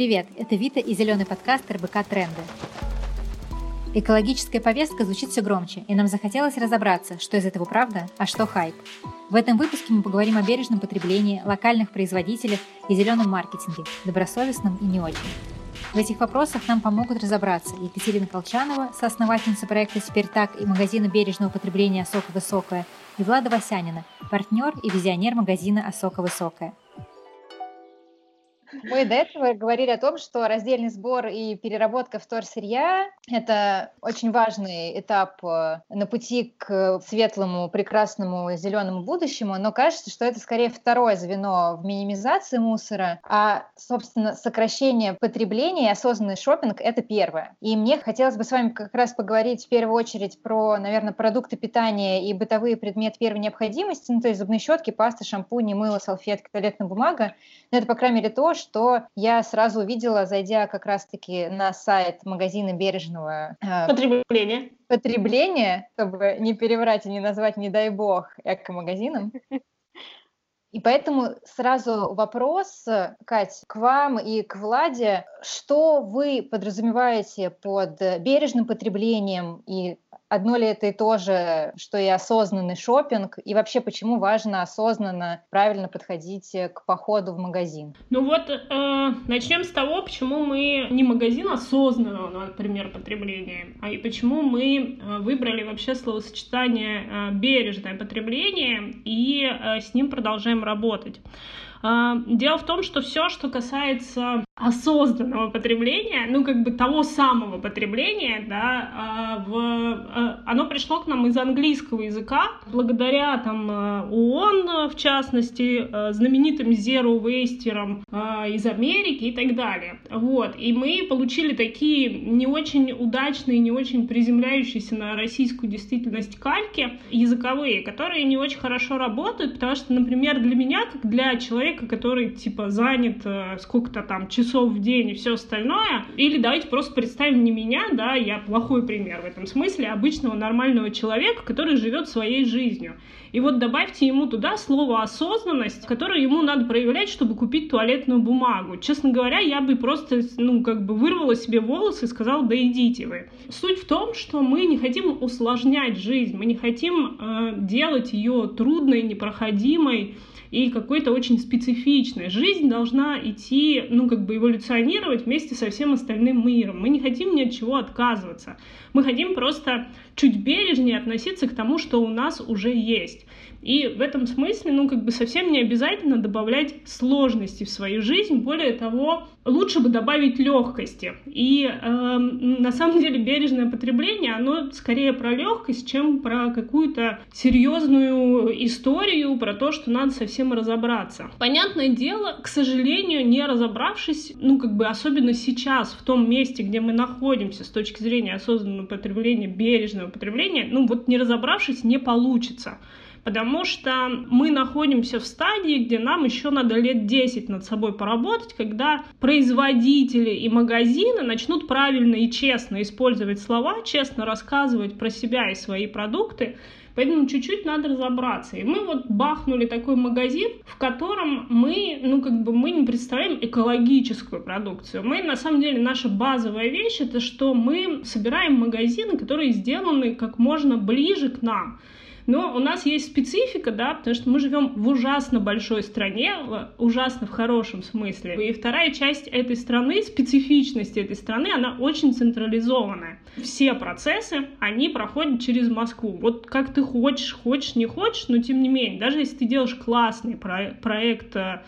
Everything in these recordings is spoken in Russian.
Привет, это Вита и зеленый подкаст РБК «Тренды». Экологическая повестка звучит все громче, и нам захотелось разобраться, что из этого правда, а что хайп. В этом выпуске мы поговорим о бережном потреблении, локальных производителях и зеленом маркетинге, добросовестном и не очень. В этих вопросах нам помогут разобраться Екатерина Колчанова, соосновательница проекта «Спиртак» и магазина бережного потребления «Осока Высокая», и Влада Васянина, партнер и визионер магазина «Осока Высокая». Мы до этого говорили о том, что раздельный сбор и переработка вторсырья – это очень важный этап э, на пути к светлому, прекрасному, зеленому будущему, но кажется, что это скорее второе звено в минимизации мусора, а, собственно, сокращение потребления и осознанный шопинг – это первое. И мне хотелось бы с вами как раз поговорить в первую очередь про, наверное, продукты питания и бытовые предметы первой необходимости, ну, то есть зубные щетки, пасты, шампуни, мыло, салфетки, туалетная бумага. Но это, по крайней мере, то, что я сразу увидела, зайдя как раз-таки на сайт магазина бережного... Потребления. Потребления, чтобы не переврать и не назвать, не дай бог, эко-магазином. И поэтому сразу вопрос, Кать, к вам и к Владе. Что вы подразумеваете под бережным потреблением и Одно ли это и то же, что и осознанный шопинг? И вообще, почему важно осознанно, правильно подходить к походу в магазин? Ну вот, э, начнем с того, почему мы не магазин осознанного, например, потребления, а и почему мы э, выбрали вообще словосочетание э, бережное потребление и э, с ним продолжаем работать. Э, дело в том, что все, что касается осознанного потребления, ну, как бы того самого потребления, да, а, в, а, оно пришло к нам из английского языка, благодаря там а, ООН, в частности, знаменитым Zero Wasterам из Америки и так далее. Вот, и мы получили такие не очень удачные, не очень приземляющиеся на российскую действительность кальки языковые, которые не очень хорошо работают, потому что, например, для меня, как для человека, который, типа, занят сколько-то там часов в день и все остальное. Или давайте просто представим не меня, да, я плохой пример в этом смысле, обычного нормального человека, который живет своей жизнью. И вот добавьте ему туда слово осознанность, которое ему надо проявлять, чтобы купить туалетную бумагу. Честно говоря, я бы просто, ну, как бы вырвала себе волосы и сказала, да идите вы. Суть в том, что мы не хотим усложнять жизнь, мы не хотим э, делать ее трудной, непроходимой, и какой-то очень специфичной. Жизнь должна идти, ну, как бы эволюционировать вместе со всем остальным миром. Мы не хотим ни от чего отказываться. Мы хотим просто чуть бережнее относиться к тому, что у нас уже есть. И в этом смысле, ну, как бы совсем не обязательно добавлять сложности в свою жизнь. Более того, лучше бы добавить легкости. И э, на самом деле бережное потребление, оно скорее про легкость, чем про какую-то серьезную историю, про то, что надо совсем разобраться. Понятное дело, к сожалению, не разобравшись, ну, как бы особенно сейчас, в том месте, где мы находимся с точки зрения осознанного потребления, бережного потребления, ну, вот не разобравшись, не получится потому что мы находимся в стадии, где нам еще надо лет 10 над собой поработать, когда производители и магазины начнут правильно и честно использовать слова, честно рассказывать про себя и свои продукты, Поэтому чуть-чуть надо разобраться. И мы вот бахнули такой магазин, в котором мы, ну, как бы мы не представляем экологическую продукцию. Мы, на самом деле, наша базовая вещь, это что мы собираем магазины, которые сделаны как можно ближе к нам. Но у нас есть специфика, да, потому что мы живем в ужасно большой стране, ужасно в хорошем смысле. И вторая часть этой страны, специфичности этой страны, она очень централизованная. Все процессы, они проходят через Москву. Вот как ты хочешь, хочешь, не хочешь, но тем не менее, даже если ты делаешь классный про- проект э,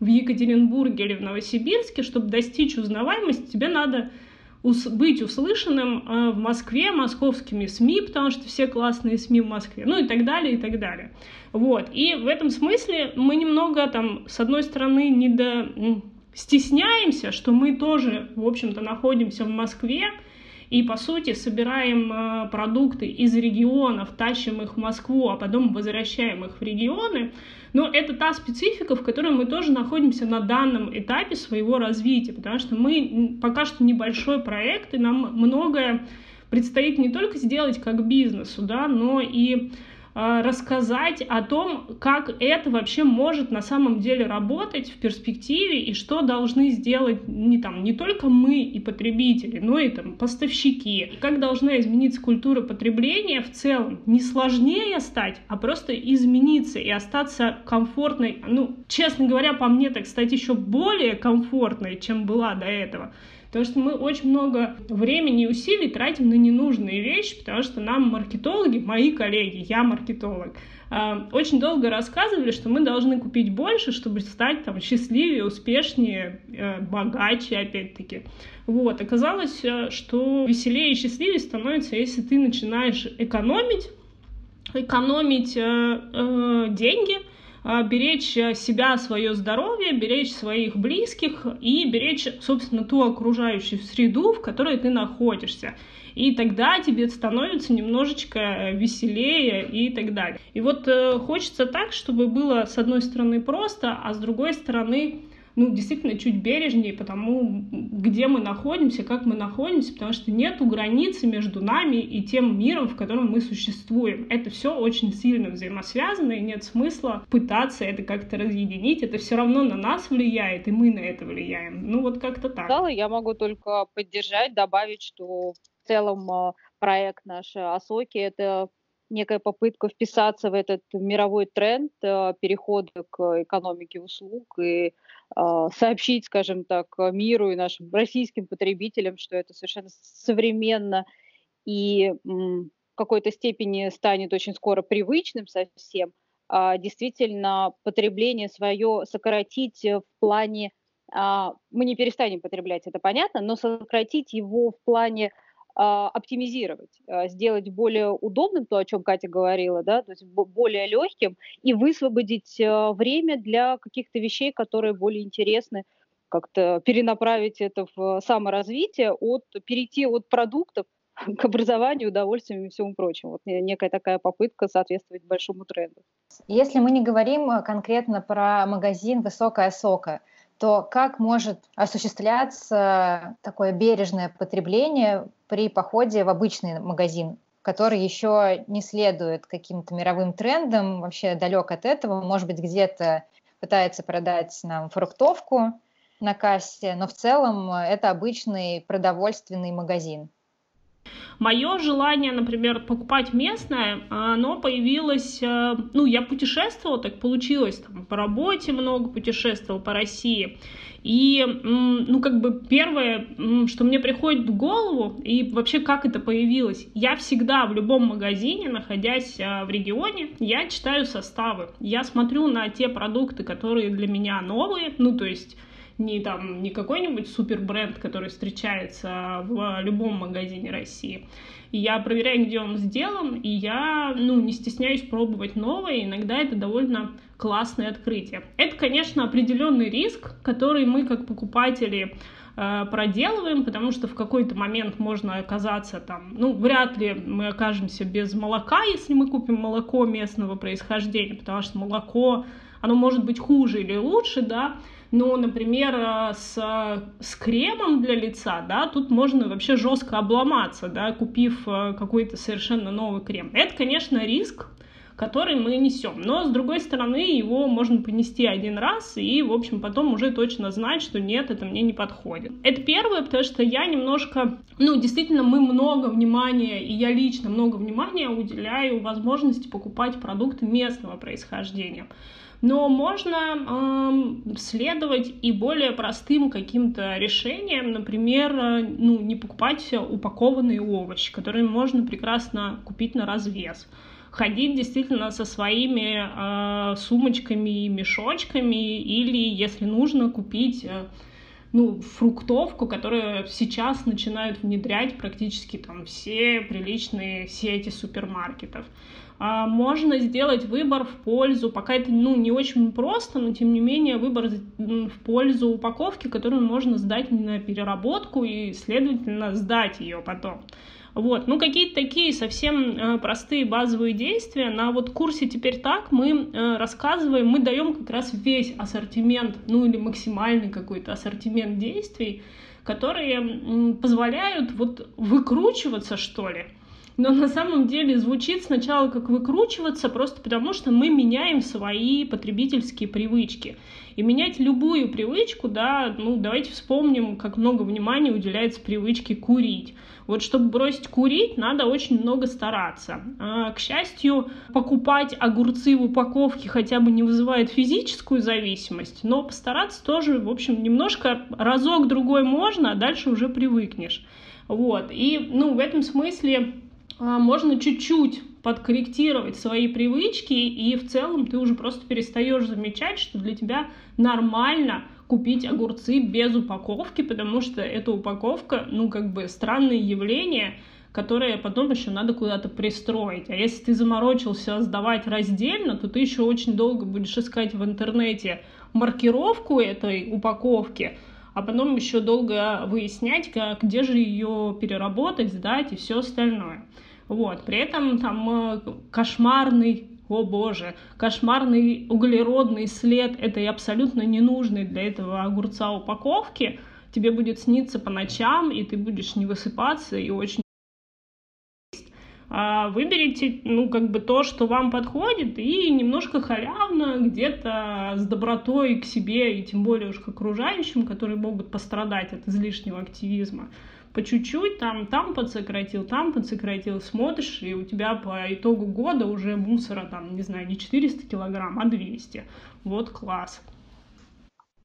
в Екатеринбурге или в Новосибирске, чтобы достичь узнаваемости, тебе надо быть услышанным э, в Москве московскими СМИ, потому что все классные СМИ в Москве, ну и так далее, и так далее. Вот. И в этом смысле мы немного там, с одной стороны, не до... стесняемся, что мы тоже, в общем-то, находимся в Москве, и, по сути, собираем э, продукты из регионов, тащим их в Москву, а потом возвращаем их в регионы. Но это та специфика, в которой мы тоже находимся на данном этапе своего развития, потому что мы пока что небольшой проект, и нам многое предстоит не только сделать как бизнесу, да, но и рассказать о том, как это вообще может на самом деле работать в перспективе и что должны сделать не, там, не только мы и потребители, но и там, поставщики. И как должна измениться культура потребления в целом. Не сложнее стать, а просто измениться и остаться комфортной. Ну, честно говоря, по мне так стать еще более комфортной, чем была до этого. Потому что мы очень много времени и усилий тратим на ненужные вещи, потому что нам маркетологи, мои коллеги, я маркетолог, а, очень долго рассказывали, что мы должны купить больше, чтобы стать там счастливее, успешнее, э, богаче, опять-таки. Вот, оказалось, э, что веселее и счастливее становится, если ты начинаешь экономить, экономить э, э, деньги, беречь себя, свое здоровье, беречь своих близких и беречь, собственно, ту окружающую среду, в которой ты находишься. И тогда тебе становится немножечко веселее и так далее. И вот э, хочется так, чтобы было с одной стороны просто, а с другой стороны ну, действительно чуть бережнее потому, где мы находимся, как мы находимся, потому что нету границы между нами и тем миром, в котором мы существуем. Это все очень сильно взаимосвязано, и нет смысла пытаться это как-то разъединить. Это все равно на нас влияет, и мы на это влияем. Ну, вот как-то так. Я могу только поддержать, добавить, что в целом а, проект наш Асоки — это некая попытка вписаться в этот мировой тренд а, перехода к экономике услуг и а, сообщить, скажем так, миру и нашим российским потребителям, что это совершенно современно и в какой-то степени станет очень скоро привычным совсем, а действительно потребление свое сократить в плане, мы не перестанем потреблять, это понятно, но сократить его в плане оптимизировать, а, сделать более удобным то, о чем Катя говорила, да, то есть более легким и высвободить а, время для каких-то вещей, которые более интересны, как-то перенаправить это в саморазвитие, от, перейти от продуктов к образованию, удовольствиям и всему прочему. Вот некая такая попытка соответствовать большому тренду. Если мы не говорим конкретно про магазин «Высокая сока», то как может осуществляться такое бережное потребление при походе в обычный магазин, который еще не следует каким-то мировым трендам, вообще далек от этого, может быть, где-то пытается продать нам фруктовку на кассе, но в целом это обычный продовольственный магазин. Мое желание, например, покупать местное, оно появилось, э, ну, я путешествовала, так получилось, там, по работе много путешествовала по России. И, ну, как бы первое, что мне приходит в голову, и вообще как это появилось, я всегда в любом магазине, находясь э, в регионе, я читаю составы. Я смотрю на те продукты, которые для меня новые, ну, то есть не там не какой-нибудь супер бренд, который встречается в любом магазине России. И я проверяю, где он сделан, и я, ну, не стесняюсь пробовать новое, иногда это довольно классное открытие. Это, конечно, определенный риск, который мы как покупатели э, проделываем, потому что в какой-то момент можно оказаться там, ну, вряд ли мы окажемся без молока, если мы купим молоко местного происхождения, потому что молоко, оно может быть хуже или лучше, да, но, например, э, с, с кремом для лица, да, тут можно вообще жестко обломаться, да, купив э, какой-то совершенно новый крем. Это, конечно, риск, который мы несем. Но, с другой стороны, его можно понести один раз и, в общем, потом уже точно знать, что нет, это мне не подходит. Это первое, потому что я немножко, ну, действительно, мы много внимания, и я лично много внимания уделяю возможности покупать продукты местного происхождения но можно э, следовать и более простым каким-то решениям, например, э, ну, не покупать упакованные овощи, которые можно прекрасно купить на развес ходить действительно со своими э, сумочками и мешочками, или, если нужно, купить э, ну, фруктовку, которую сейчас начинают внедрять практически там все приличные сети супермаркетов. А, можно сделать выбор в пользу, пока это ну, не очень просто, но тем не менее выбор в пользу упаковки, которую можно сдать на переработку и, следовательно, сдать ее потом. Вот, ну какие-то такие совсем э, простые базовые действия. На вот курсе теперь так мы э, рассказываем, мы даем как раз весь ассортимент, ну или максимальный какой-то ассортимент действий, которые позволяют вот выкручиваться, что ли, но на самом деле звучит сначала как выкручиваться, просто потому что мы меняем свои потребительские привычки. И менять любую привычку, да, ну давайте вспомним, как много внимания уделяется привычке курить. Вот чтобы бросить курить, надо очень много стараться. А, к счастью, покупать огурцы в упаковке хотя бы не вызывает физическую зависимость, но постараться тоже, в общем, немножко разок-другой можно, а дальше уже привыкнешь. Вот. И, ну, в этом смысле можно чуть-чуть подкорректировать свои привычки, и в целом ты уже просто перестаешь замечать, что для тебя нормально купить огурцы без упаковки, потому что эта упаковка, ну, как бы странное явление, которое потом еще надо куда-то пристроить. А если ты заморочился сдавать раздельно, то ты еще очень долго будешь искать в интернете маркировку этой упаковки, а потом еще долго выяснять, как, где же ее переработать, сдать и все остальное. Вот. При этом там э, кошмарный о боже, кошмарный углеродный след этой абсолютно ненужной для этого огурца упаковки тебе будет сниться по ночам, и ты будешь не высыпаться и очень а выберите, ну, как бы то, что вам подходит, и немножко халявно, где-то с добротой к себе, и тем более уж к окружающим, которые могут пострадать от излишнего активизма по чуть-чуть, там, там подсократил, там подсократил, смотришь, и у тебя по итогу года уже мусора, там, не знаю, не 400 килограмм, а 200. Вот класс.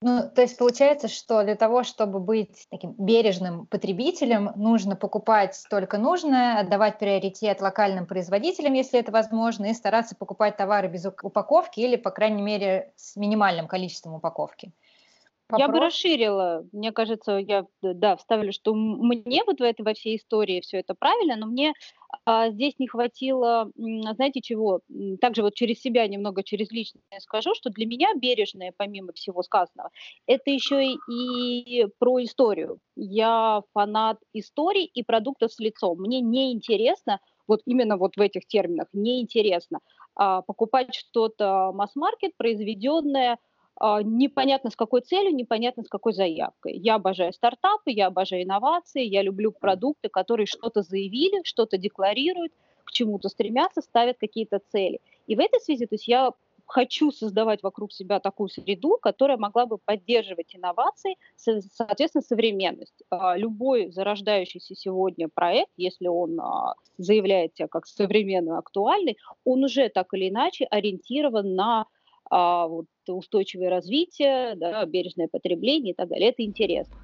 Ну, то есть получается, что для того, чтобы быть таким бережным потребителем, нужно покупать только нужное, отдавать приоритет локальным производителям, если это возможно, и стараться покупать товары без упаковки или, по крайней мере, с минимальным количеством упаковки. Я бы расширила. Мне кажется, я, да, вставлю, что мне вот в этой во всей истории все это правильно, но мне а, здесь не хватило, знаете чего, также вот через себя немного, через личное скажу, что для меня бережное, помимо всего сказанного, это еще и, про историю. Я фанат историй и продуктов с лицом. Мне не интересно, вот именно вот в этих терминах, не интересно а, покупать что-то масс-маркет, произведенное непонятно с какой целью, непонятно с какой заявкой. Я обожаю стартапы, я обожаю инновации, я люблю продукты, которые что-то заявили, что-то декларируют, к чему-то стремятся, ставят какие-то цели. И в этой связи, то есть я хочу создавать вокруг себя такую среду, которая могла бы поддерживать инновации, соответственно, современность. А, любой зарождающийся сегодня проект, если он а, заявляет себя как современный, актуальный, он уже так или иначе ориентирован на а, вот, устойчивое развитие, да, бережное потребление и так далее. Это интересно.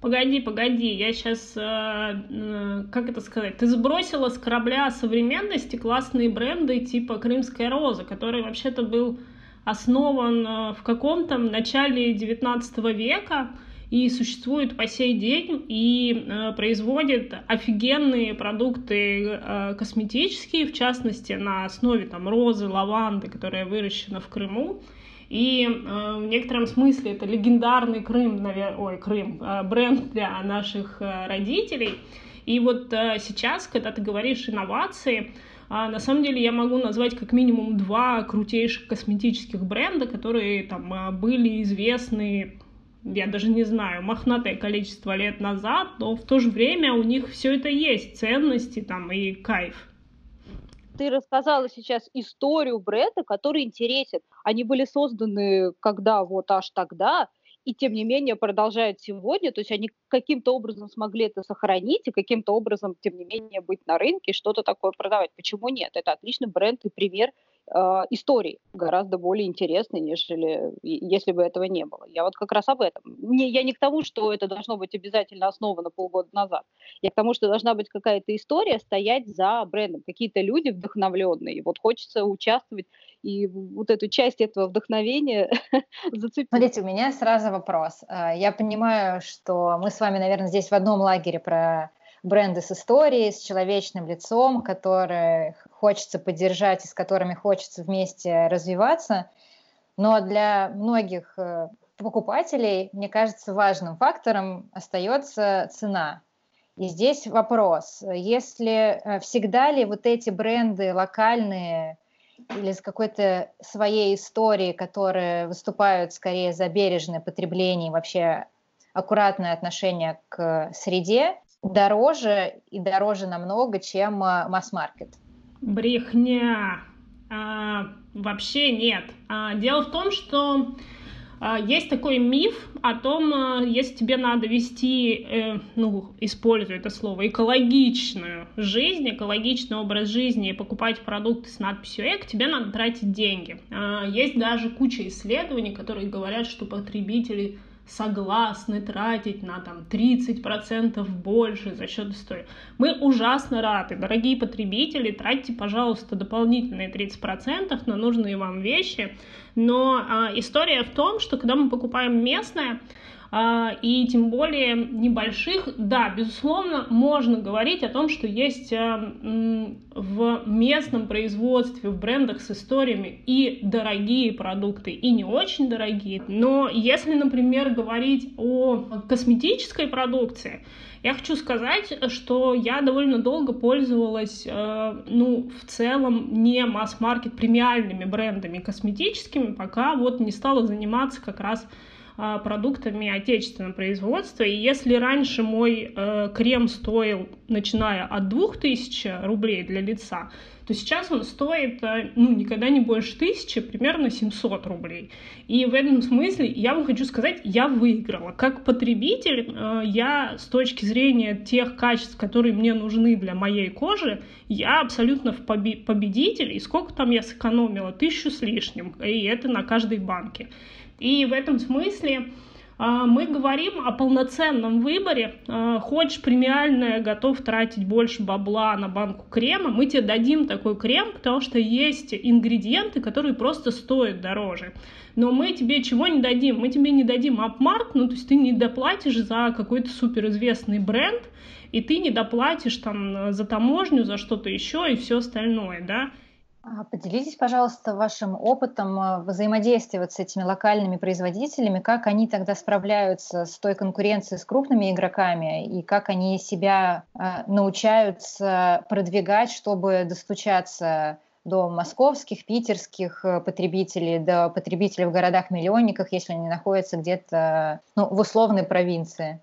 Погоди, погоди, я сейчас, э, э, как это сказать, ты сбросила с корабля современности классные бренды типа Крымская роза, который вообще-то был основан э, в каком-то начале 19 века, и существует по сей день и э, производит офигенные продукты э, косметические, в частности, на основе там розы, лаванды, которая выращена в Крыму. И э, в некотором смысле это легендарный Крым, навер... ой, Крым, э, бренд для наших э, родителей. И вот э, сейчас, когда ты говоришь инновации, а на самом деле я могу назвать как минимум два крутейших косметических бренда, которые там э, были известны я даже не знаю, мохнатое количество лет назад, но в то же время у них все это есть, ценности там и кайф. Ты рассказала сейчас историю бренда, который интересен. Они были созданы когда вот аж тогда, и тем не менее продолжают сегодня, то есть они каким-то образом смогли это сохранить и каким-то образом, тем не менее, быть на рынке, что-то такое продавать. Почему нет? Это отличный бренд и пример э, истории, гораздо более интересной, нежели если бы этого не было. Я вот как раз об этом. Не, я не к тому, что это должно быть обязательно основано полгода назад. Я к тому, что должна быть какая-то история стоять за брендом, какие-то люди вдохновленные. Вот хочется участвовать и вот эту часть этого вдохновения зацепить. Смотрите, у меня сразу вопрос. Э, я понимаю, что мы с вами, наверное, здесь в одном лагере про бренды с историей, с человечным лицом, которые хочется поддержать и с которыми хочется вместе развиваться. Но для многих э, покупателей, мне кажется, важным фактором остается цена. И здесь вопрос, если э, всегда ли вот эти бренды локальные или с какой-то своей историей, которые выступают скорее за бережное потребление и вообще аккуратное отношение к среде, дороже и дороже намного, чем э, масс-маркет? Брехня. А, вообще нет. А, дело в том, что а, есть такой миф о том, а, если тебе надо вести, э, ну, используя это слово, экологичную жизнь, экологичный образ жизни и покупать продукты с надписью «эко», тебе надо тратить деньги. А, есть даже куча исследований, которые говорят, что потребители согласны тратить на там 30% больше за счет истории. Мы ужасно рады, дорогие потребители, тратьте, пожалуйста, дополнительные 30% на нужные вам вещи. Но а, история в том, что когда мы покупаем местное, и тем более небольших, да, безусловно, можно говорить о том, что есть а, в местном производстве, в брендах с историями и дорогие продукты, и не очень дорогие. Но если, например, говорить о косметической продукции, я хочу сказать, что я довольно долго пользовалась, э, ну, в целом, не масс-маркет премиальными брендами косметическими, пока вот не стала заниматься как раз а, продуктами отечественного производства. И если раньше мой э, крем стоил, начиная от 2000 рублей для лица, то сейчас он стоит, э, ну, никогда не больше тысячи, примерно 700 рублей. И в этом смысле я вам хочу сказать, я выиграла. Как потребитель, э, я с точки зрения тех качеств, которые мне нужны для моей кожи, я абсолютно в победитель. И сколько там я сэкономила? Тысячу с лишним. И это на каждой банке. И в этом смысле мы говорим о полноценном выборе. А, хочешь премиальное, готов тратить больше бабла на банку крема, мы тебе дадим такой крем, потому что есть ингредиенты, которые просто стоят дороже. Но мы тебе чего не дадим? Мы тебе не дадим апмарк, ну то есть ты не доплатишь за какой-то суперизвестный бренд, и ты не доплатишь там за таможню, за что-то еще и все остальное, да. А, поделитесь, пожалуйста, вашим опытом а, взаимодействия вот с этими локальными производителями, как они тогда справляются с той конкуренцией с крупными игроками и как они себя а, научаются продвигать, чтобы достучаться до московских, питерских э, потребителей, до потребителей в городах-миллионниках, если они находятся где-то ну, в условной провинции.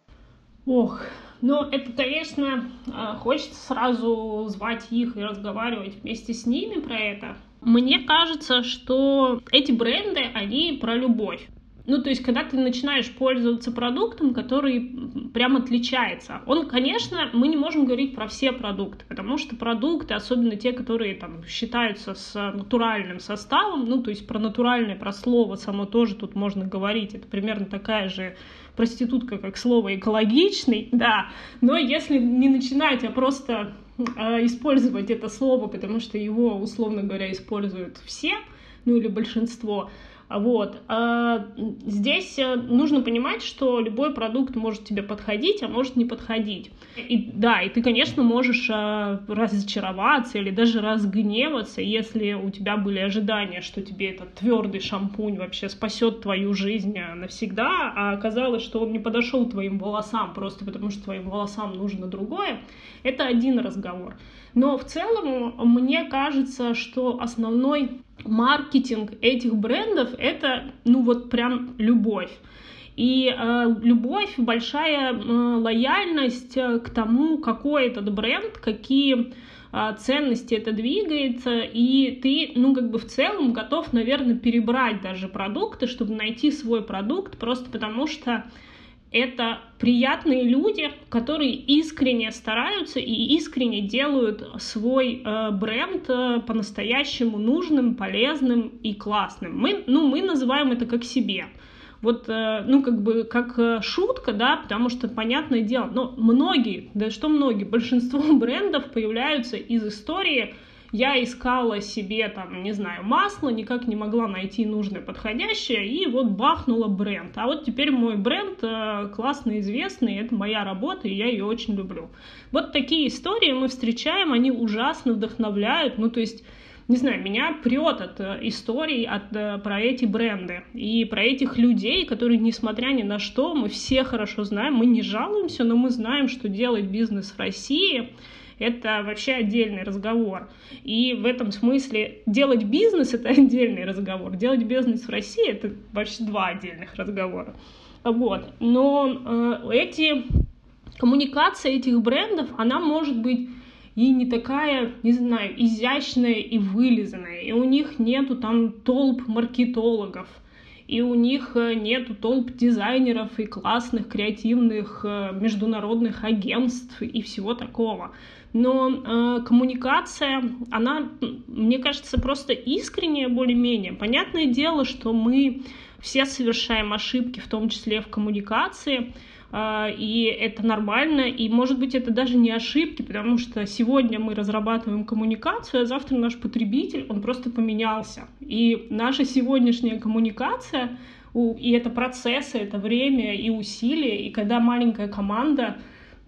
Ох, ну, это, конечно, а, хочется сразу звать их и разговаривать вместе с ними про это. Мне кажется, что эти бренды, они про любовь. Ну, то есть, когда ты начинаешь пользоваться продуктом, который прям отличается. Он, конечно, мы не можем говорить про все продукты, потому что продукты, особенно те, которые там считаются с натуральным составом, ну, то есть про натуральное, про слово само тоже тут можно говорить, это примерно такая же проститутка, как слово экологичный, да, но если не начинать, а просто э, использовать это слово, потому что его, условно говоря, используют все, ну или большинство, вот. А здесь э, нужно понимать, что любой продукт может тебе подходить, а может не подходить. И да, и ты, конечно, можешь э, разочароваться или даже разгневаться, если у тебя были ожидания, что тебе этот твердый шампунь вообще спасет твою жизнь э, навсегда, а оказалось, что он не подошел твоим волосам просто потому, что твоим волосам нужно другое. Это один разговор. Но в целом мне кажется, что основной маркетинг этих брендов это, ну вот прям любовь. И э, любовь, большая э, лояльность э, к тому, какой этот бренд, какие э, ценности это двигается, и ты, ну, как бы в целом готов, наверное, перебрать даже продукты, чтобы найти свой продукт, просто потому что это приятные люди, которые искренне стараются и искренне делают свой э, бренд э, по-настоящему нужным, полезным и классным. Мы, ну, мы называем это как себе. Вот, э, ну, как бы, как э, шутка, да, потому что, понятное дело, но многие, да что многие, большинство брендов появляются из истории я искала себе там, не знаю, масло, никак не могла найти нужное подходящее, и вот бахнула бренд. А вот теперь мой бренд э, классно известный, это моя работа, и я ее очень люблю. Вот такие истории мы встречаем, они ужасно вдохновляют, ну то есть не знаю, меня прет от э, историй от, э, про эти бренды и про этих людей, которые, несмотря ни на что, мы все хорошо знаем, мы не жалуемся, но мы знаем, что делать бизнес в России — это вообще отдельный разговор. И в этом смысле делать бизнес — это отдельный разговор. Делать бизнес в России — это вообще два отдельных разговора. Вот. Но э, эти коммуникация этих брендов, она может быть и не такая, не знаю, изящная и вылизанная, и у них нету там толп маркетологов, и у них э, нету толп дизайнеров и классных креативных э, международных агентств и всего такого. Но э, коммуникация, она, мне кажется, просто искренняя более-менее. Понятное дело, что мы все совершаем ошибки, в том числе в коммуникации, а, и это нормально, и, может быть, это даже не ошибки, потому что сегодня мы разрабатываем коммуникацию, а завтра наш потребитель, он просто поменялся. И наша сегодняшняя коммуникация, и это процессы, это время и усилия, и когда маленькая команда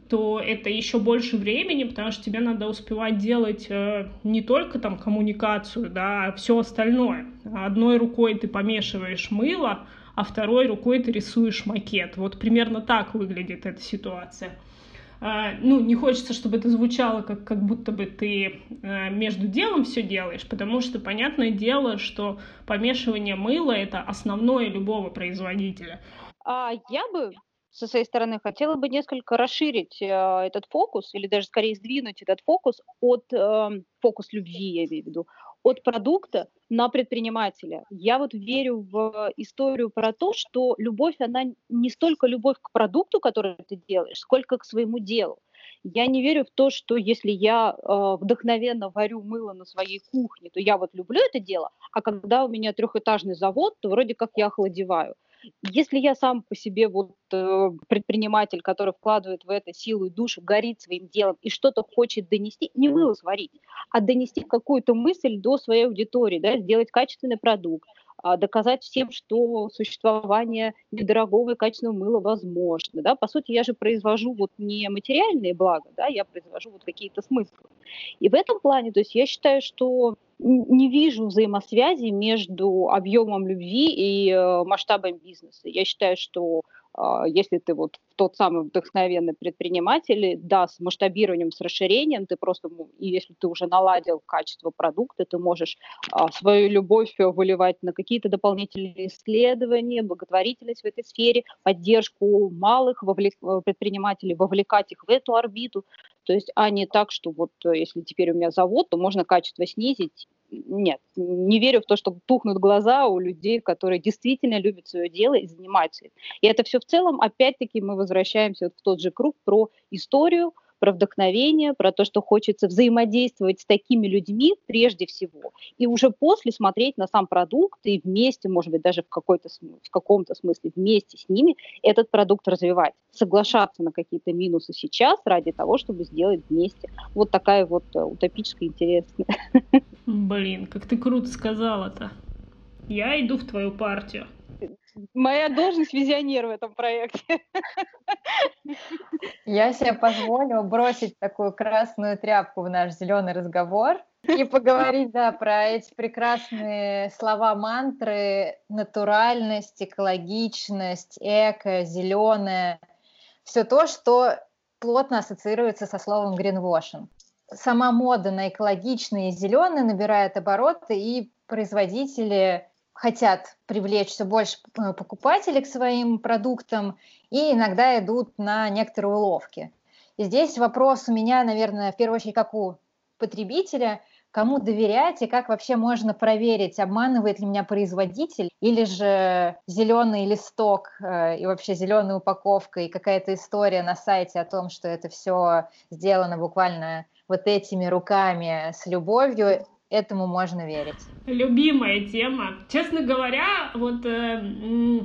то это еще больше времени, потому что тебе надо успевать делать э, не только там коммуникацию, да, а все остальное. Одной рукой ты помешиваешь мыло, а второй рукой ты рисуешь макет. Вот примерно так выглядит эта ситуация. Uh, ну, не хочется, чтобы это звучало, как, как будто бы ты uh, между делом все делаешь, потому что понятное дело, что помешивание мыла — это основное любого производителя. А я бы со своей стороны хотела бы несколько расширить э, этот фокус, или даже скорее сдвинуть этот фокус от э, фокус любви, я имею в виду, от продукта на предпринимателя. Я вот верю в историю про то, что любовь, она не столько любовь к продукту, который ты делаешь, сколько к своему делу. Я не верю в то, что если я э, вдохновенно варю мыло на своей кухне, то я вот люблю это дело, а когда у меня трехэтажный завод, то вроде как я охладеваю. Если я сам по себе вот э, предприниматель, который вкладывает в это силу и душу, горит своим делом и что-то хочет донести, не мыло а донести какую-то мысль до своей аудитории, да, сделать качественный продукт, доказать всем, что существование недорогого и качественного мыла возможно. Да? По сути, я же произвожу вот не материальные блага, да, я произвожу вот какие-то смыслы. И в этом плане, то есть я считаю, что не вижу взаимосвязи между объемом любви и э, масштабом бизнеса. Я считаю, что а, если ты вот тот самый вдохновенный предприниматель, да, с масштабированием, с расширением, ты просто, и если ты уже наладил качество продукта, ты можешь а, свою любовь выливать на какие-то дополнительные исследования, благотворительность в этой сфере, поддержку малых вовлек, предпринимателей, вовлекать их в эту орбиту, то есть, а не так, что вот э, если теперь у меня завод, то можно качество снизить нет, не верю в то, что тухнут глаза у людей, которые действительно любят свое дело и занимаются им. И это все в целом, опять-таки, мы возвращаемся вот в тот же круг про историю, про вдохновение, про то, что хочется взаимодействовать с такими людьми прежде всего, и уже после смотреть на сам продукт и вместе, может быть, даже в, какой-то, в каком-то смысле вместе с ними этот продукт развивать, соглашаться на какие-то минусы сейчас ради того, чтобы сделать вместе. Вот такая вот э, утопическая интересная. Блин, как ты круто сказала-то. Я иду в твою партию. Моя должность визионер в этом проекте. Я себе позволю бросить такую красную тряпку в наш зеленый разговор и поговорить, да, про эти прекрасные слова мантры, натуральность, экологичность, эко, зеленое, все то, что плотно ассоциируется со словом greenwashing. Сама мода на экологичные и зеленые набирает обороты, и производители хотят привлечь все больше э, покупателей к своим продуктам и иногда идут на некоторые уловки. И здесь вопрос у меня, наверное, в первую очередь, как у потребителя, кому доверять и как вообще можно проверить, обманывает ли меня производитель или же зеленый листок э, и вообще зеленая упаковка и какая-то история на сайте о том, что это все сделано буквально вот этими руками с любовью этому можно верить. Любимая тема. Честно говоря, вот э,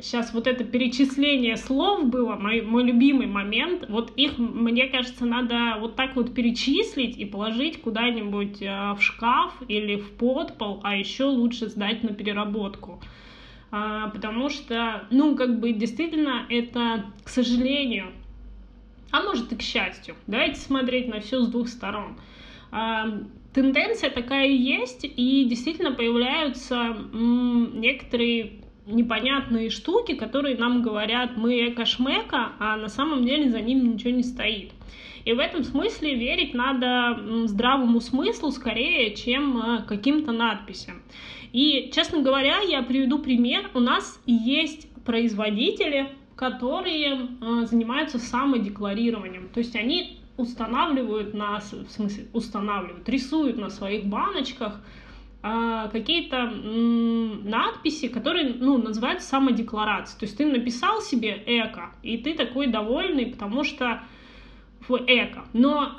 сейчас вот это перечисление слов было мой, мой любимый момент. Вот их, мне кажется, надо вот так вот перечислить и положить куда-нибудь э, в шкаф или в подпол, а еще лучше сдать на переработку. А, потому что, ну, как бы действительно это, к сожалению, а может и к счастью, давайте смотреть на все с двух сторон. Тенденция такая есть, и действительно появляются некоторые непонятные штуки, которые нам говорят, мы эко-шмека, а на самом деле за ним ничего не стоит. И в этом смысле верить надо здравому смыслу скорее, чем э, каким-то надписям. И, честно говоря, я приведу пример. У нас есть производители, которые э, занимаются самодекларированием. То есть они устанавливают нас, в смысле устанавливают, рисуют на своих баночках э, какие-то надписи, которые, ну, называются самодекларацией. То есть ты написал себе эко, и ты такой довольный, потому что в эко. Но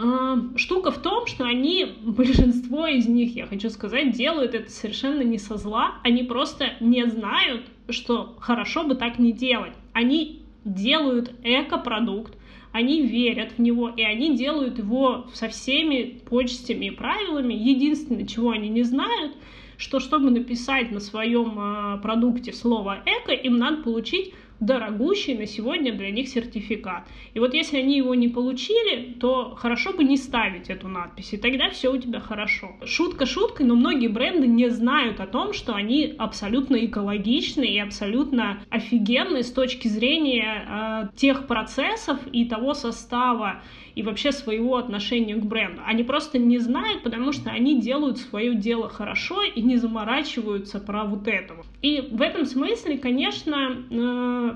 э, штука в том, что они, большинство из них, я хочу сказать, делают это совершенно не со зла, они просто не знают, что хорошо бы так не делать. Они делают эко-продукт, они верят в него, и они делают его со всеми почестями и правилами. Единственное, чего они не знают, что чтобы написать на своем э, продукте слово эко, им надо получить дорогущий на сегодня для них сертификат. И вот если они его не получили, то хорошо бы не ставить эту надпись, и тогда все у тебя хорошо. Шутка шуткой, но многие бренды не знают о том, что они абсолютно экологичны и абсолютно офигенны с точки зрения э, тех процессов и того состава и вообще своего отношения к бренду. Они просто не знают, потому что они делают свое дело хорошо и не заморачиваются про вот этого. И в этом смысле, конечно, э,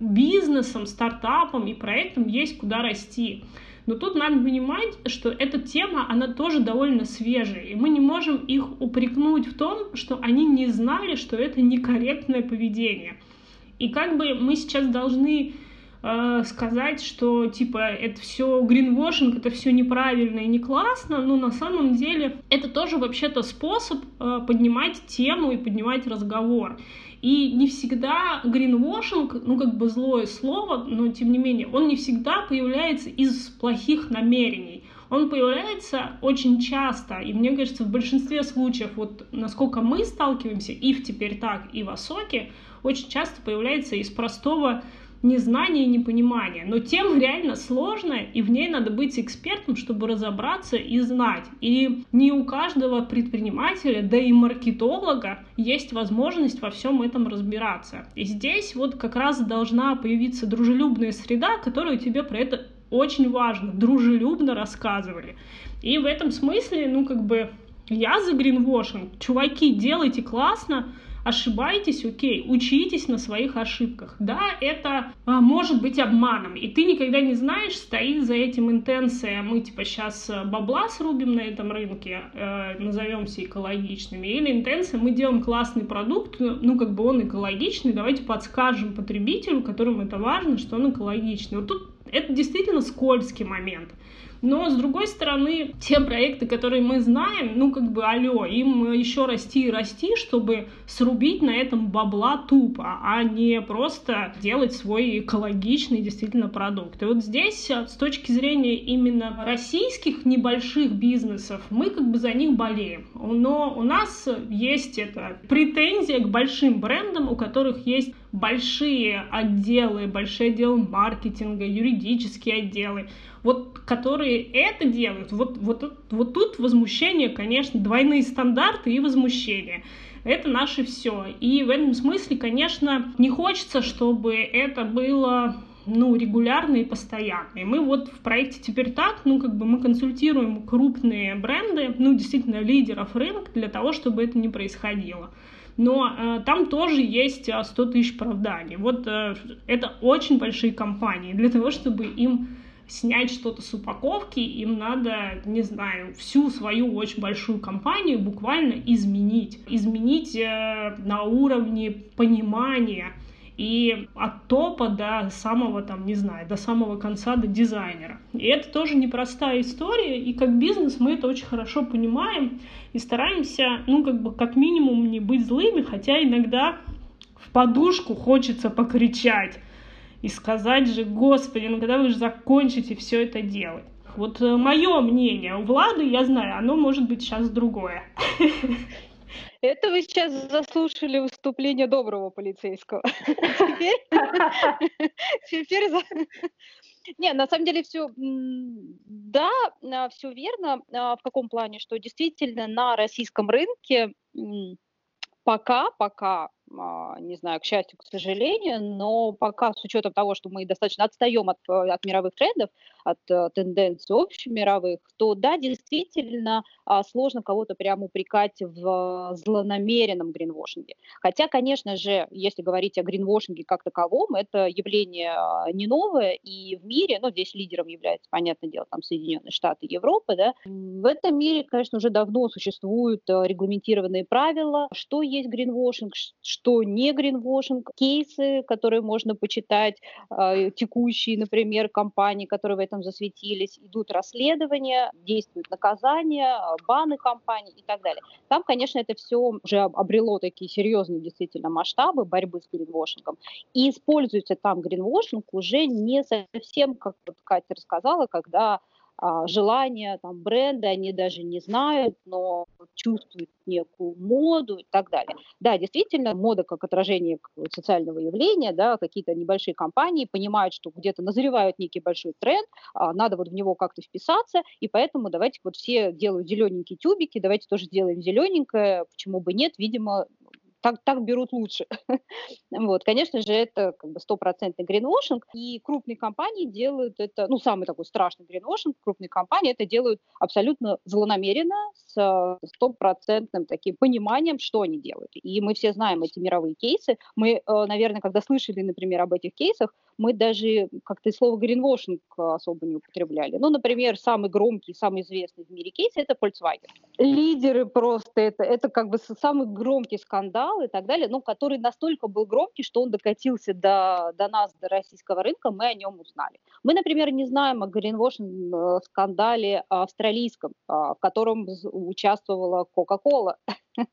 бизнесом, стартапом и проектом есть куда расти. Но тут надо понимать, что эта тема, она тоже довольно свежая, и мы не можем их упрекнуть в том, что они не знали, что это некорректное поведение. И как бы мы сейчас должны э, сказать, что типа это все гринвошинг, это все неправильно и не классно, но на самом деле это тоже вообще-то способ э, поднимать тему и поднимать разговор. И не всегда гринвошинг, ну как бы злое слово, но тем не менее, он не всегда появляется из плохих намерений. Он появляется очень часто, и мне кажется, в большинстве случаев, вот насколько мы сталкиваемся, и в теперь так, и в Осоке, очень часто появляется из простого незнание и непонимание. Но тема реально сложная, и в ней надо быть экспертом, чтобы разобраться и знать. И не у каждого предпринимателя, да и маркетолога есть возможность во всем этом разбираться. И здесь вот как раз должна появиться дружелюбная среда, которая тебе про это очень важно, дружелюбно рассказывали. И в этом смысле, ну, как бы, я за гринвошинг. Чуваки, делайте классно, ошибаетесь, окей, учитесь на своих ошибках. Да, это а, может быть обманом, и ты никогда не знаешь, стоит за этим интенция, мы типа сейчас э, бабла срубим на этом рынке, э, назовемся экологичными, или интенция, мы делаем классный продукт, ну, ну как бы он экологичный, давайте подскажем потребителю, которому это важно, что он экологичный. Вот тут это действительно скользкий момент. Но, с другой стороны, те проекты, которые мы знаем, ну, как бы, алло, им еще расти и расти, чтобы срубить на этом бабла тупо, а не просто делать свой экологичный действительно продукт. И вот здесь, э, с точки зрения именно российских небольших бизнесов, мы как бы за них болеем. Но у нас есть это претензия к большим брендам, у которых есть большие отделы, большие отделы маркетинга, юридические отделы, вот которые это делают, вот, вот, вот тут возмущение, конечно, двойные стандарты и возмущение. Это наше все. И в этом смысле, конечно, не хочется, чтобы это было ну, регулярно и постоянно. И мы вот в проекте теперь так, ну, как бы мы консультируем крупные бренды, ну, действительно, лидеров рынка для того, чтобы это не происходило но э, там тоже есть 100 э, тысяч оправданий. Вот э, это очень большие компании. Для того, чтобы им снять что-то с упаковки, им надо, не знаю, всю свою очень большую компанию буквально изменить. Изменить на уровне понимания и от топа до самого, там, не знаю, до самого конца, до дизайнера. И это тоже непростая история, и как бизнес мы это очень хорошо понимаем и стараемся, ну, как бы, как минимум не быть злыми, хотя иногда в подушку хочется покричать и сказать же, господи, ну когда вы же закончите все это делать? Вот э, мое мнение, у Влады, я знаю, оно может быть сейчас другое. Это вы сейчас заслушали выступление доброго полицейского. Теперь... Не, на самом деле все, да, а, все верно. А, в каком плане, что действительно на российском рынке пока, пока не знаю, к счастью, к сожалению, но пока с учетом того, что мы достаточно отстаем от, от мировых трендов, от uh, тенденций общемировых, то да, действительно uh, сложно кого-то прямо упрекать в злонамеренном гринвошинге. Хотя, конечно же, если говорить о гринвошинге как таковом, это явление uh, не новое, и в мире, ну, здесь лидером является, понятное дело, там Соединенные Штаты Европы, да, в этом мире, конечно, уже давно существуют регламентированные правила, что есть гринвошинг, что не гринвошинг, кейсы, которые можно почитать, текущие, например, компании, которые в этом засветились, идут расследования, действуют наказания, баны компаний и так далее. Там, конечно, это все уже обрело такие серьезные действительно масштабы борьбы с гринвошингом. И используется там гринвошинг уже не совсем, как вот Катя рассказала, когда а, желания там, бренда, они даже не знают, но чувствуют некую моду и так далее. Да, действительно, мода как отражение социального явления, да, какие-то небольшие компании понимают, что где-то назревают некий большой тренд, а, надо вот в него как-то вписаться, и поэтому давайте вот все делают зелененькие тюбики, давайте тоже сделаем зелененькое, почему бы нет, видимо, так, так берут лучше. вот, конечно же, это как бы стопроцентный гринвошинг, и крупные компании делают это, ну, самый такой страшный гринвошинг, крупные компании это делают абсолютно злонамеренно, с стопроцентным таким пониманием, что они делают. И мы все знаем эти мировые кейсы. Мы, э, наверное, когда слышали, например, об этих кейсах, мы даже как-то слово гринвошинг особо не употребляли. Ну, например, самый громкий, самый известный в мире кейс – это Volkswagen. Лидеры просто, это, это как бы самый громкий скандал и так далее, ну, который настолько был громкий, что он докатился до, до нас, до российского рынка, мы о нем узнали. Мы, например, не знаем о гринвошинг э, скандале австралийском, а, в котором участвовала Coca-Cola.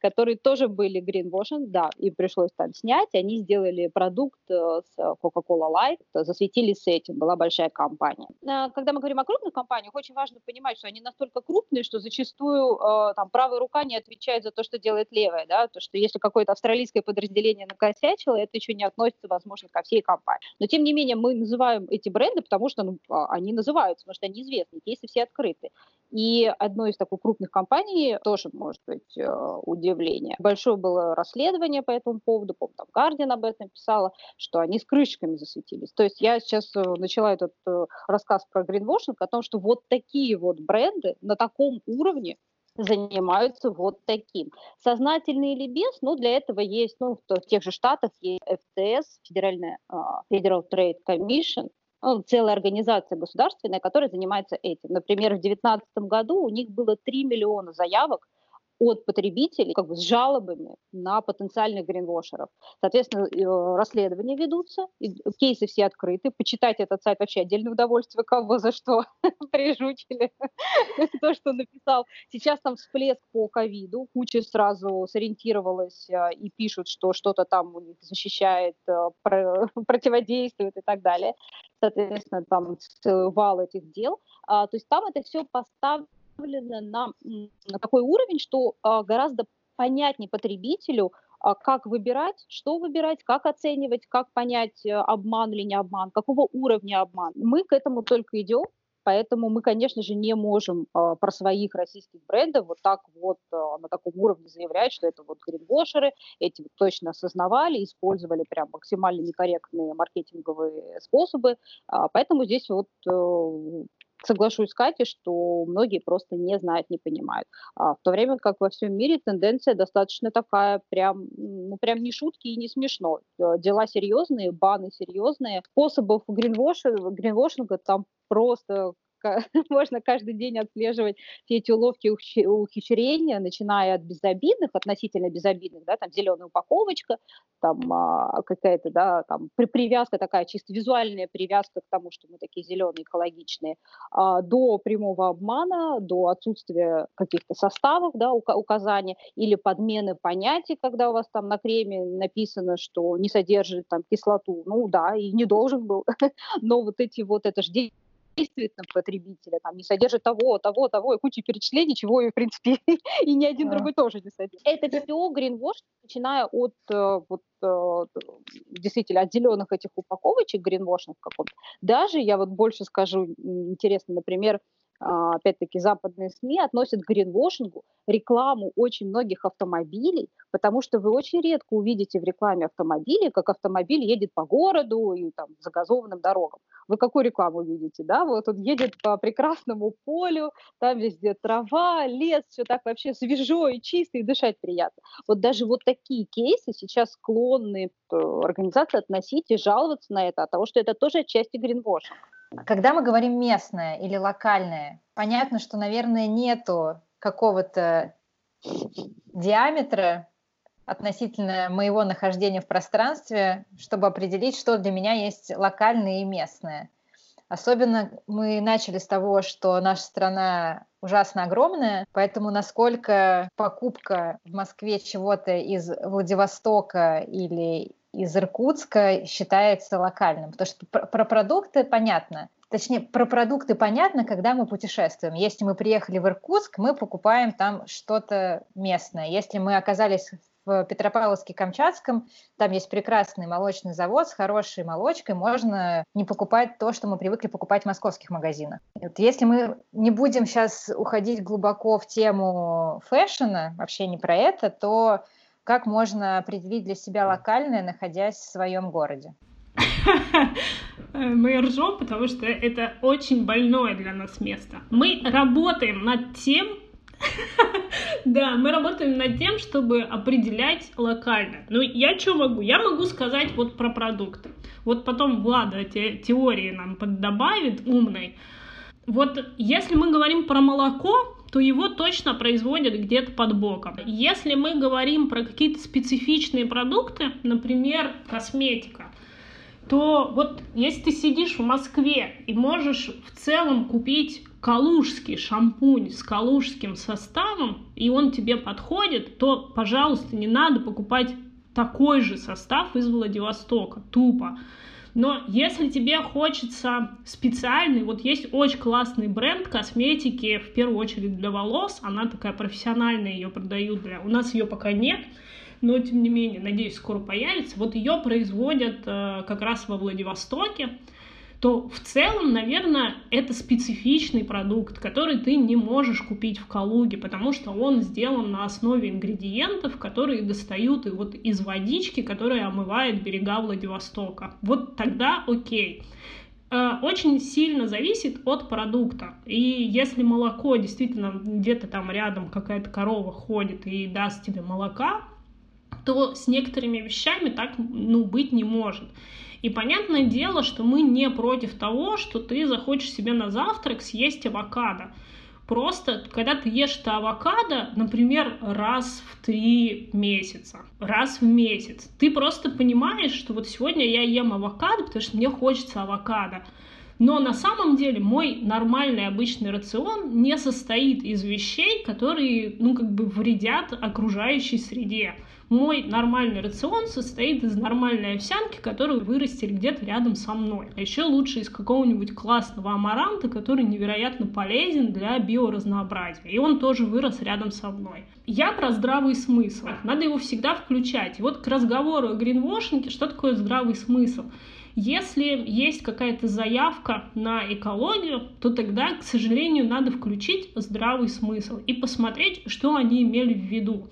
которые тоже были greenwashing, да, и пришлось там снять. Они сделали продукт э, с Coca-Cola Light, засветились с этим, была большая компания. Когда мы говорим о крупных компаниях, очень важно понимать, что они настолько крупные, что зачастую э, там правая рука не отвечает за то, что делает левая, да, то, что если какое-то австралийское подразделение накосячило, это еще не относится, возможно, ко всей компании. Но, тем не менее, мы называем эти бренды, потому что ну, а, они называются, потому что они известны, кейсы все открыты. И одной из таких крупных компаний тоже может быть э, удивление. Большое было расследование по этому поводу, помню, там Гардиан об этом писала, что они с крышками засветились. То есть я сейчас э, начала этот э, рассказ про гринвошинг о том, что вот такие вот бренды на таком уровне занимаются вот таким. Сознательно или без, но для этого есть, ну, в тех же штатах есть FTS, Федеральная Federal Trade Commission, ну, целая организация государственная, которая занимается этим. Например, в 2019 году у них было 3 миллиона заявок от потребителей как бы, с жалобами на потенциальных гринвошеров. Соответственно, э, расследования ведутся, кейсы все открыты. Почитать этот сайт вообще отдельное удовольствие, кого за что прижучили, то, что написал. Сейчас там всплеск по ковиду, куча сразу сориентировалась э, и пишут, что что-то там у них защищает, э, противодействует и так далее. Соответственно, там вал этих дел. А, то есть там это все поставлено поставлено на, такой уровень, что а, гораздо понятнее потребителю, а, как выбирать, что выбирать, как оценивать, как понять, э, обман или не обман, какого уровня обман. Мы к этому только идем, Поэтому мы, конечно же, не можем э, про своих российских брендов вот так вот на таком уровне заявлять, что это вот гринвошеры, эти точно осознавали, использовали прям максимально некорректные маркетинговые способы. Поэтому здесь вот э, соглашусь с Катей, что многие просто не знают, не понимают. А в то время как во всем мире тенденция достаточно такая, прям, ну, прям не шутки и не смешно. Э, дела серьезные, баны серьезные. Способов гринвошинга, гринвошинга там просто можно каждый день отслеживать все эти уловки ухищрения, начиная от безобидных, относительно безобидных, да, там зеленая упаковочка, там а, какая-то, да, там при, привязка такая, чисто визуальная привязка к тому, что мы такие зеленые, экологичные, а, до прямого обмана, до отсутствия каких-то составов, да, указания, или подмены понятий, когда у вас там на креме написано, что не содержит там кислоту, ну да, и не должен был, но вот эти вот, это же действует на потребителя, там, не содержит того, того, того, и куча перечислений, чего, и, в принципе, и ни один другой тоже не содержит. Это все гринвош, начиная от э, вот, э, действительно от зеленых этих упаковочек гринвошных каком-то. Даже, я вот больше скажу, интересно, например, опять-таки, западные СМИ относят к гринвошингу рекламу очень многих автомобилей, потому что вы очень редко увидите в рекламе автомобиля, как автомобиль едет по городу и там загазованным дорогам. Вы какую рекламу видите, да? Вот он едет по прекрасному полю, там везде трава, лес, все так вообще свежо и чисто, и дышать приятно. Вот даже вот такие кейсы сейчас склонны э, организации относить и жаловаться на это, от того, что это тоже отчасти гринвошинг. Когда мы говорим местное или локальное, понятно, что, наверное, нету какого-то диаметра относительно моего нахождения в пространстве, чтобы определить, что для меня есть локальное и местное. Особенно мы начали с того, что наша страна ужасно огромная, поэтому насколько покупка в Москве чего-то из Владивостока или из Иркутска считается локальным. Потому что про продукты понятно. Точнее, про продукты понятно, когда мы путешествуем. Если мы приехали в Иркутск, мы покупаем там что-то местное. Если мы оказались в Петропавловске-Камчатском, там есть прекрасный молочный завод с хорошей молочкой, можно не покупать то, что мы привыкли покупать в московских магазинах. Вот если мы не будем сейчас уходить глубоко в тему фэшена, вообще не про это, то как можно определить для себя локальное, находясь в своем городе? Мы ржем, потому что это очень больное для нас место. Мы работаем над тем, да, мы работаем над тем, чтобы определять локально. Ну, я что могу? Я могу сказать вот про продукты. Вот потом Влада те, теории нам добавит умной. Вот если мы говорим про молоко, то его точно производят где-то под боком. Если мы говорим про какие-то специфичные продукты, например, косметика, то вот если ты сидишь в Москве и можешь в целом купить калужский шампунь с калужским составом, и он тебе подходит, то, пожалуйста, не надо покупать такой же состав из Владивостока, тупо. Но если тебе хочется специальный, вот есть очень классный бренд косметики, в первую очередь для волос, она такая профессиональная, ее продают для... У нас ее пока нет, но тем не менее, надеюсь, скоро появится. Вот ее производят э, как раз во Владивостоке то в целом, наверное, это специфичный продукт, который ты не можешь купить в Калуге, потому что он сделан на основе ингредиентов, которые достают и вот из водички, которая омывает берега Владивостока. Вот тогда окей э, очень сильно зависит от продукта. И если молоко действительно где-то там рядом какая-то корова ходит и даст тебе молока, то с некоторыми вещами так ну, быть не может. И понятное дело, что мы не против того, что ты захочешь себе на завтрак съесть авокадо. Просто, когда ты ешь это авокадо, например, раз в три месяца, раз в месяц, ты просто понимаешь, что вот сегодня я ем авокадо, потому что мне хочется авокадо. Но на самом деле мой нормальный обычный рацион не состоит из вещей, которые, ну, как бы вредят окружающей среде. Мой нормальный рацион состоит из нормальной овсянки, которую вырастили где-то рядом со мной. А еще лучше из какого-нибудь классного амаранта, который невероятно полезен для биоразнообразия. И он тоже вырос рядом со мной. Я про здравый смысл. Надо его всегда включать. И вот к разговору о гринвошинге, что такое здравый смысл? Если есть какая-то заявка на экологию, то тогда, к сожалению, надо включить здравый смысл и посмотреть, что они имели в виду.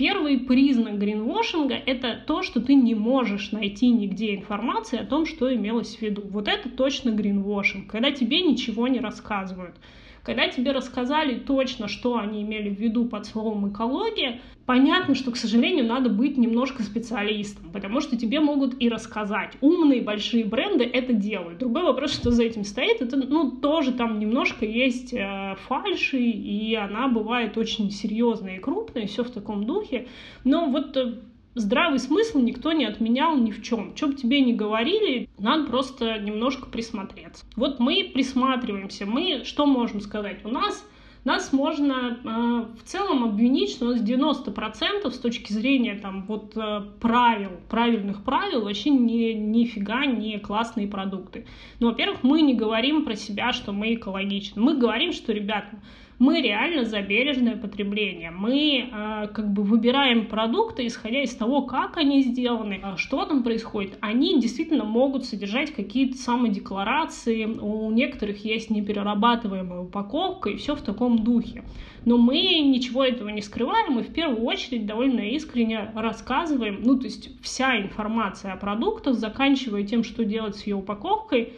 Первый признак гринвошинга — это то, что ты не можешь найти нигде информации о том, что имелось в виду. Вот это точно гринвошинг, когда тебе ничего не рассказывают. Когда тебе рассказали точно, что они имели в виду под словом экология, понятно, что, к сожалению, надо быть немножко специалистом, потому что тебе могут и рассказать. Умные большие бренды это делают. Другой вопрос, что за этим стоит, это, ну, тоже там немножко есть э, фальши, и она бывает очень серьезная и крупная, все в таком духе. Но вот э, здравый смысл никто не отменял ни в чем. Бы тебе ни говорили, надо просто немножко присмотреться. Вот мы присматриваемся, мы что можем сказать? У нас нас можно э, в целом обвинить, что у нас 90% с точки зрения там вот э, правил, правильных правил вообще ни, нифига не классные продукты. Ну, во-первых, мы не говорим про себя, что мы экологичны. Мы говорим, что, ребята, Мы реально за бережное потребление. Мы э, как бы выбираем продукты, исходя из того, как они сделаны, а что там происходит. Они действительно могут содержать какие-то самодекларации, у некоторых есть неперерабатываемая упаковка и все в таком духе. Но мы ничего этого не скрываем, и в первую очередь довольно искренне рассказываем, ну, то есть вся информация о продуктах, заканчивая тем, что делать с ее упаковкой,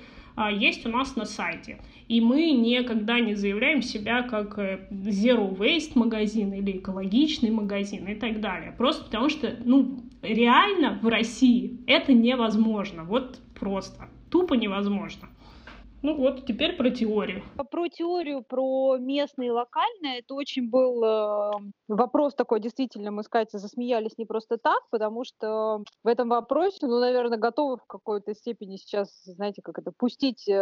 есть у нас на сайте. И мы никогда не заявляем себя как э, zero waste магазин или экологичный магазин и так далее. Просто потому что, ну, реально в России это невозможно. Вот просто. Тупо невозможно. Ну вот, теперь про теорию. Про теорию, про местное и локальное, это очень был э, вопрос такой, действительно, мы с Катей засмеялись не просто так, потому что в этом вопросе, ну, наверное, готовы в какой-то степени сейчас, знаете, как это, пустить э,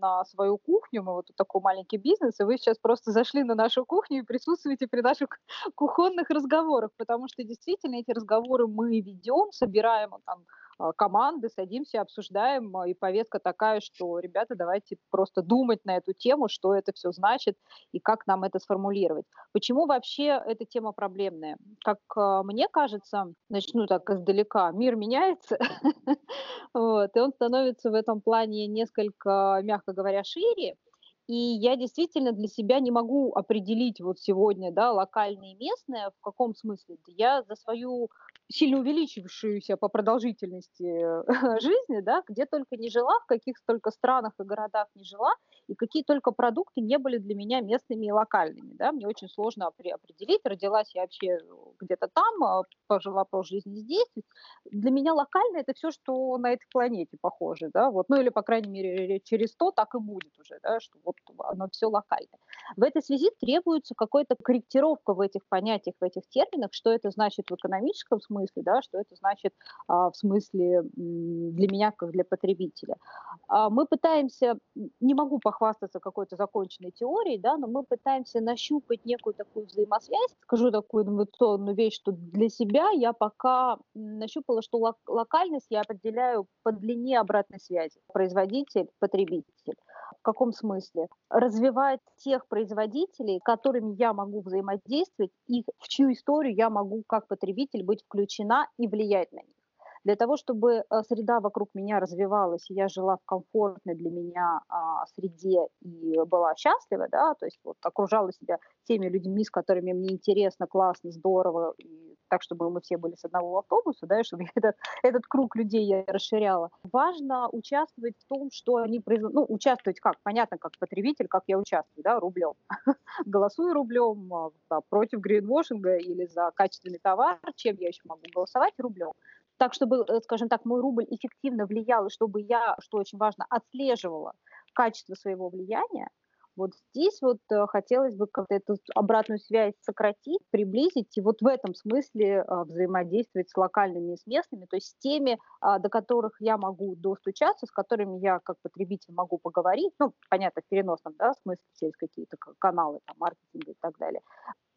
на свою кухню, мы вот такой маленький бизнес, и вы сейчас просто зашли на нашу кухню и присутствуете при наших кухонных разговорах, потому что действительно эти разговоры мы ведем, собираем там а, команды, садимся, обсуждаем, а, и повестка такая, что, ребята, давайте просто думать на эту тему, что это все значит и как нам это сформулировать. Почему вообще эта тема проблемная? Как а, мне кажется, начну так издалека, мир меняется, и он становится в этом плане несколько, мягко говоря, шире, и я действительно для себя не могу определить вот сегодня, да, локальное и местное, в каком смысле. Я за свою сильно увеличившуюся по продолжительности жизни, да, где только не жила, в каких только странах и городах не жила, и какие только продукты не были для меня местными и локальными. Да. Мне очень сложно определить, родилась я вообще где-то там, а пожила полжизни здесь. Для меня локально это все, что на этой планете похоже, да, вот, ну или, по крайней мере, через то так и будет уже, да, что вот оно все локально. В этой связи требуется какая-то корректировка в этих понятиях, в этих терминах, что это значит в экономическом смысле, смысле, да, что это значит а, в смысле для меня, как для потребителя. А, мы пытаемся, не могу похвастаться какой-то законченной теорией, да, но мы пытаемся нащупать некую такую взаимосвязь. Скажу такую инновационную вещь, что для себя я пока нащупала, что лок- локальность я определяю по длине обратной связи. Производитель, потребитель. В каком смысле? Развивать тех производителей, которыми я могу взаимодействовать, и в чью историю я могу как потребитель быть включена и влиять на них. Для того, чтобы э, среда вокруг меня развивалась, и я жила в комфортной для меня а, среде и была счастлива, да, то есть вот окружала себя теми людьми, с которыми мне интересно, классно, здорово, и так, чтобы мы все были с одного автобуса, да, и чтобы этот, этот круг людей я расширяла. Важно участвовать в том, что они производят, ну, участвовать как? Понятно, как потребитель, как я участвую, да, рублем. Голосую рублем да, против гринвошинга или за качественный товар, чем я еще могу голосовать рублем так, чтобы, э, скажем так, мой рубль эффективно влиял, чтобы я, что очень важно, отслеживала качество своего влияния, вот здесь вот э, хотелось бы как-то эту обратную связь сократить, приблизить и вот в этом смысле а, взаимодействовать с локальными и с местными, то есть с теми, а, до которых я могу достучаться, с которыми я как потребитель могу поговорить, ну, понятно, в переносном да, смысле через какие-то каналы там, маркетинга и так далее,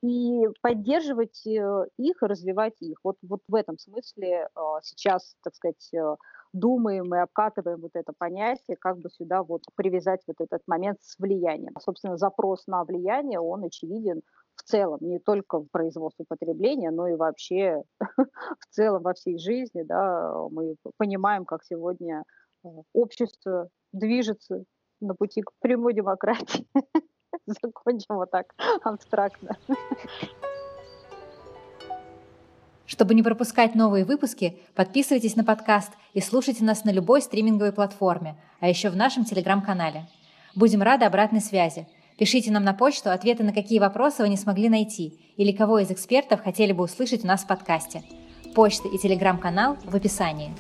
и поддерживать э, их и развивать их. Вот, вот в этом смысле а, сейчас, так сказать, э, думаем и обкатываем вот это понятие, как бы сюда вот привязать вот этот момент с влиянием. Собственно, запрос на влияние, он очевиден в целом, не только в производстве потребления, но и вообще в целом во всей жизни. Да, мы понимаем, как сегодня э, общество движется на пути к прямой демократии. Закончим вот так абстрактно. Чтобы не пропускать новые выпуски, подписывайтесь на подкаст и слушайте нас на любой стриминговой платформе, а еще в нашем телеграм-канале. Будем рады обратной связи. Пишите нам на почту ответы на какие вопросы вы не смогли найти или кого из экспертов хотели бы услышать у нас в подкасте. Почта и телеграм-канал в описании.